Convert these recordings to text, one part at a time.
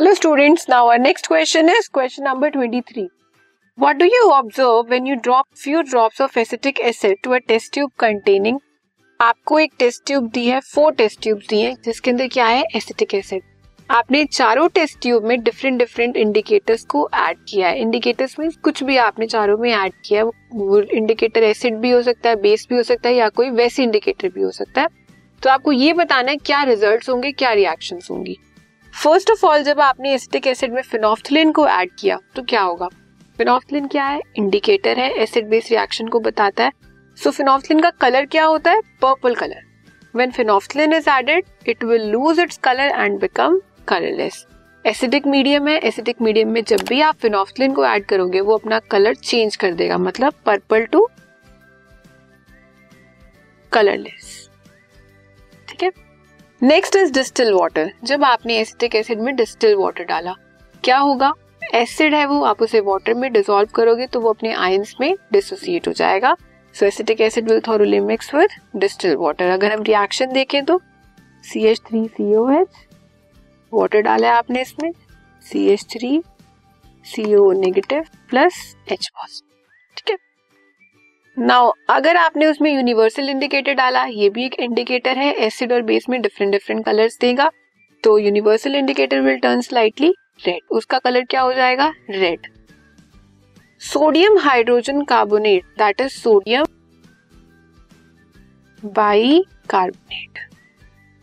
Hello students now, our next question is question number 23. What do you observe when you drop few drops of acetic acid to a test tube containing, आपको एक test tube दी है four test tube दी है, जिसके अंदर क्या है? Acetic acid आपने चारों टेस्ट ट्यूब में डिफरेंट डिफरेंट इंडिकेटर्स को ऐड किया है। इंडिकेटर्स मीन कुछ भी आपने चारों में ऐड किया है। वो इंडिकेटर एसिड भी हो सकता है बेस भी हो सकता है, या कोई वैसी इंडिकेटर भी हो सकता है। तो आपको ये बताना है, क्या रिज़ल्ट होंगे, क्या रिएक्शन होंगी? फ़र्स्ट ऑफ़ ऑल जब आपने एसिटिक एसिड में फिनोफ्थलिन को ऐड किया तो क्या होगा? फिनोफ्थलिन क्या है? इंडिकेटर है। एसिड बेस रिएक्शन को बताता है। सो so, फिनोफ्थलिन का कलर क्या होता है? Purple colour when phenolphthalein is added it will lose its colour and become colourless acidic medium है। एसिडिक मीडियम में जब भी आप फिनोफ्थलिन को ऐड करोगे वो अपना कलर चेंज कर देगा। मतलब पर्पल टू कलरलेस ठीक है? नेक्स्ट इज़ डिस्टिल वाटर जब आपने एसिटिक एसिड में डिस्टिल वाटर डाला, क्या होगा? एसिड है वो, आप उसे वाटर में डिसॉल्व करोगे तो वो अपने आयंस में डिसोसिएट हो जाएगा। So acetic acid will thoroughly mix with distil water अगर हम रिएक्शन देखें तो C H three C O H water डाला है आपने इसमें C H three C O negative plus H positive ठीक है? नाउ अगर आपने उसमें यूनिवर्सल इंडिकेटर डाला, ये भी एक इंडिकेटर है एसिड और बेस में डिफरेंट डिफरेंट कलर्स देगा तो universal indicator will turn slightly red उसका कलर क्या हो जाएगा? Red sodium hydrogen carbonate that is sodium bicarbonate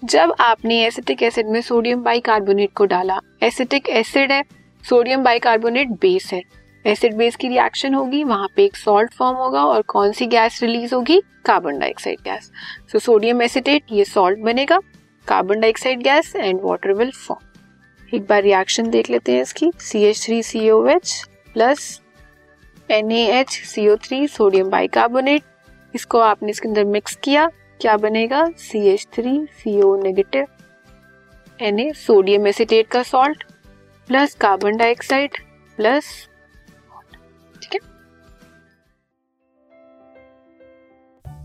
जब आपने एसिटिक एसिड में सोडियम बाई कार्बोनेट को डाला एसिटिक एसिड है सोडियम बाई कार्बोनेट बेस है। एसिड बेस की रिएक्शन होगी, वहाँ पे एक सॉल्ट फॉर्म होगा और कौन सी गैस रिलीज़ होगी? Carbon dioxide gas so sodium acetate ये सॉल्ट बनेगा carbon dioxide gas and water will form एक बार रिएक्शन देख लेते हैं इसकी. C H three C O H plus N A H C O three sodium bicarbonate इसको आपने इसके अंदर मिक्स किया, क्या बनेगा? C H three C O negative N A sodium acetate का salt plus carbon dioxide plus